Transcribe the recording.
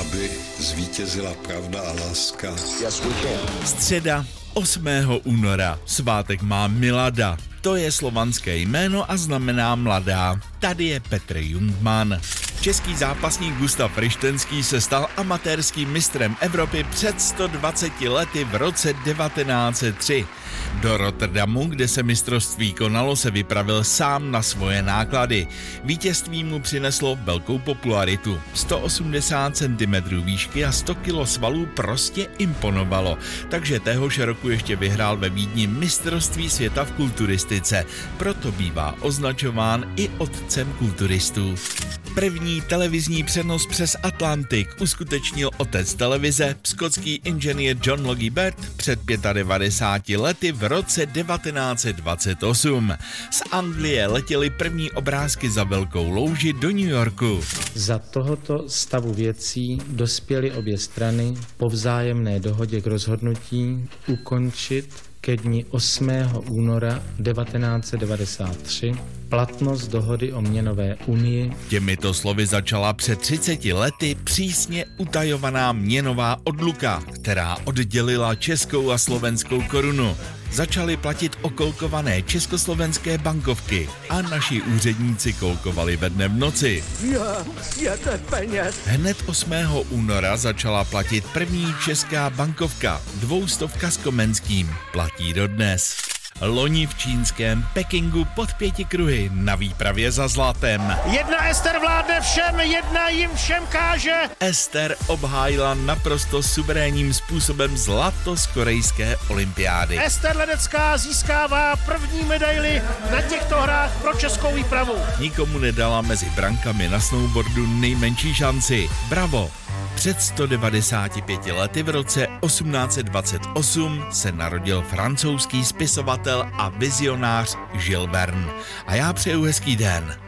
Aby zvítězila pravda a láska. Středa 8. února. Svátek má Milada. To je slovanské jméno a znamená mladá. Tady je Petr Jungmann. Český zápasník Gustav Rištenský se stal amatérským mistrem Evropy před 120 lety v roce 1903. Do Rotterdamu, kde se mistrovství konalo, se vypravil sám na svoje náklady. Vítězství mu přineslo velkou popularitu. 180 cm výšky a 100 kg svalů prostě imponovalo, takže téhož roku ještě vyhrál ve Vídni mistrovství světa v kulturistice. Proto bývá označován i otcem kulturistů. První televizní přenos přes Atlantik uskutečnil otec televize, skotský inženýr John Logie Baird před 95 lety v roce 1928. Z Anglie letěly první obrázky za velkou louži do New Yorku. Za tohoto stavu věcí dospěly obě strany po vzájemné dohodě k rozhodnutí ukončit ke dni 8. února 1993 platnost dohody o měnové unii. Těmito slovy začala před 30 lety přísně utajovaná měnová odluka, která oddělila českou a slovenskou korunu. Začaly platit okolkované československé bankovky a naši úředníci kolkovali ve dne v noci. Hned 8. února začala platit první česká bankovka, dvoustovka s Komenským. Platí dodnes. Loni v čínském Pekingu pod pěti kruhy na výpravě za zlatem. Jedna Ester vládne všem, jedna jim všem káže. Ester obhájila naprosto suverénním způsobem zlato z korejské olympiády. Ester Ledecká získává první medaily na těchto hrách pro českou výpravu. Nikomu nedala mezi brankami na snowboardu nejmenší šanci. Bravo! Před 195 lety v roce 1828 se narodil francouzský spisovatel a vizionář Gilles Verne. A já přeju hezký den.